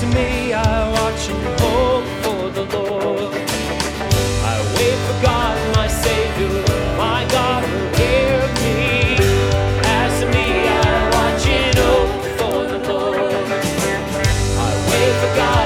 to me. I watch and hope for the Lord. I wait for God, my Savior, my God will hear me. As to me, I watch and hope for the Lord. I wait for God.